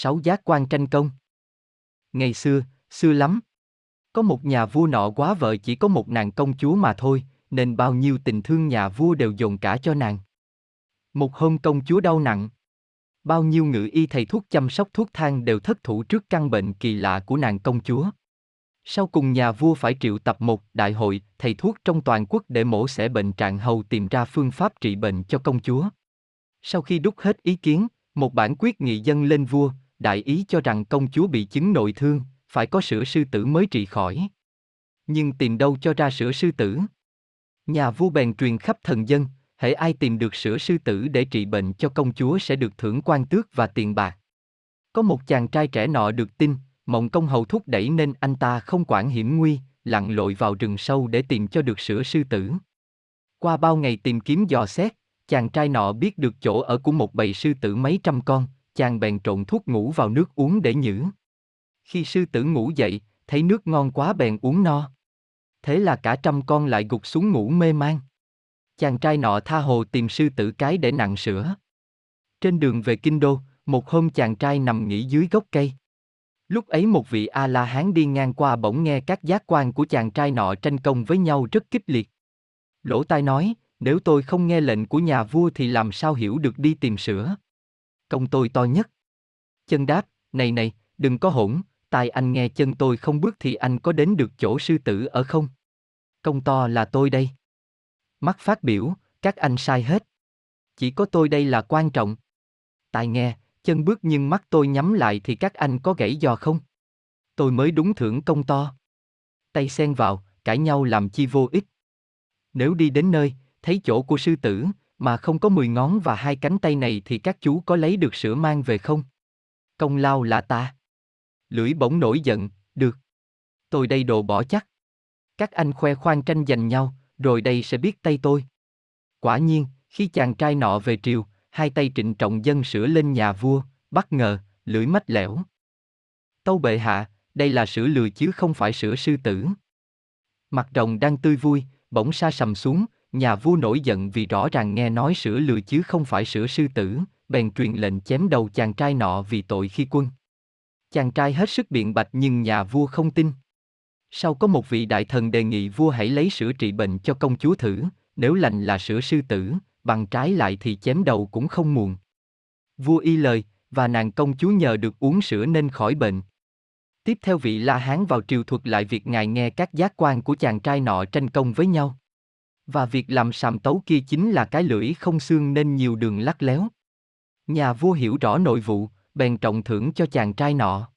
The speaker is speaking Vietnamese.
Sáu giác quan tranh công. Ngày xưa, xưa lắm. Có một nhà vua nọ quá vợ chỉ có một nàng công chúa mà thôi, nên bao nhiêu tình thương nhà vua đều dồn cả cho nàng. Một hôm công chúa đau nặng. Bao nhiêu ngự y thầy thuốc chăm sóc thuốc thang đều thất thủ trước căn bệnh kỳ lạ của nàng công chúa. Sau cùng nhà vua phải triệu tập một đại hội thầy thuốc trong toàn quốc để mổ xẻ bệnh trạng hầu tìm ra phương pháp trị bệnh cho công chúa. Sau khi đúc hết ý kiến, một bản quyết nghị dân lên vua, đại ý cho rằng công chúa bị chứng nội thương, phải có sữa sư tử mới trị khỏi. Nhưng tìm đâu cho ra sữa sư tử? Nhà vua bèn truyền khắp thần dân, hễ ai tìm được sữa sư tử để trị bệnh cho công chúa sẽ được thưởng quan tước và tiền bạc. Có một chàng trai trẻ nọ được tin, mộng công hầu thúc đẩy nên anh ta không quản hiểm nguy, lặn lội vào rừng sâu để tìm cho được sữa sư tử. Qua bao ngày tìm kiếm dò xét, chàng trai nọ biết được chỗ ở của một bầy sư tử mấy trăm con, chàng bèn trộn thuốc ngủ vào nước uống để nhử. Khi sư tử ngủ dậy, thấy nước ngon quá bèn uống no. Thế là cả trăm con lại gục xuống ngủ mê man. Chàng trai nọ tha hồ tìm sư tử cái để nặng sữa. Trên đường về kinh đô, một hôm chàng trai nằm nghỉ dưới gốc cây. Lúc ấy một vị A-la-hán đi ngang qua bỗng nghe các giác quan của chàng trai nọ tranh công với nhau rất kích liệt. Lỗ tai nói, nếu tôi không nghe lệnh của nhà vua thì làm sao hiểu được đi tìm sữa. Công tôi to nhất. Chân đáp, này này, đừng có hỗn, tai anh nghe chân tôi không bước thì anh có đến được chỗ sư tử ở không? Công to là tôi đây. Mắt phát biểu, các anh sai hết. Chỉ có tôi đây là quan trọng. Tai nghe, chân bước nhưng mắt tôi nhắm lại thì các anh có gãy giò không? Tôi mới đúng thưởng công to. Tay xen vào, cãi nhau làm chi vô ích. Nếu đi đến nơi, thấy chỗ của sư tử, mà không có mười ngón và hai cánh tay này thì các chú có lấy được sữa mang về không? Công lao là ta. Lưỡi bỗng nổi giận, được. Tôi đây đồ bỏ chắc. Các anh khoe khoang tranh giành nhau, rồi đây sẽ biết tay tôi. Quả nhiên, khi chàng trai nọ về triều, hai tay trịnh trọng dân sữa lên nhà vua, bất ngờ, lưỡi mách lẻo. Tâu bệ hạ, đây là sữa lừa chứ không phải sữa sư tử. Mặt rồng đang tươi vui, bỗng sa sầm xuống, nhà vua nổi giận vì rõ ràng nghe nói sữa lừa chứ không phải sữa sư tử, bèn truyền lệnh chém đầu chàng trai nọ vì tội khi quân. Chàng trai hết sức biện bạch nhưng nhà vua không tin. Sau có một vị đại thần đề nghị vua hãy lấy sữa trị bệnh cho công chúa thử, nếu lành là sữa sư tử, bằng trái lại thì chém đầu cũng không muộn. Vua y lời, và nàng công chúa nhờ được uống sữa nên khỏi bệnh. Tiếp theo vị La Hán vào triều thuật lại việc ngài nghe các giác quan của chàng trai nọ tranh công với nhau. Và việc làm sàm tấu kia chính là cái lưỡi không xương nên nhiều đường lắc léo. Nhà vua hiểu rõ nội vụ, bèn trọng thưởng cho chàng trai nọ.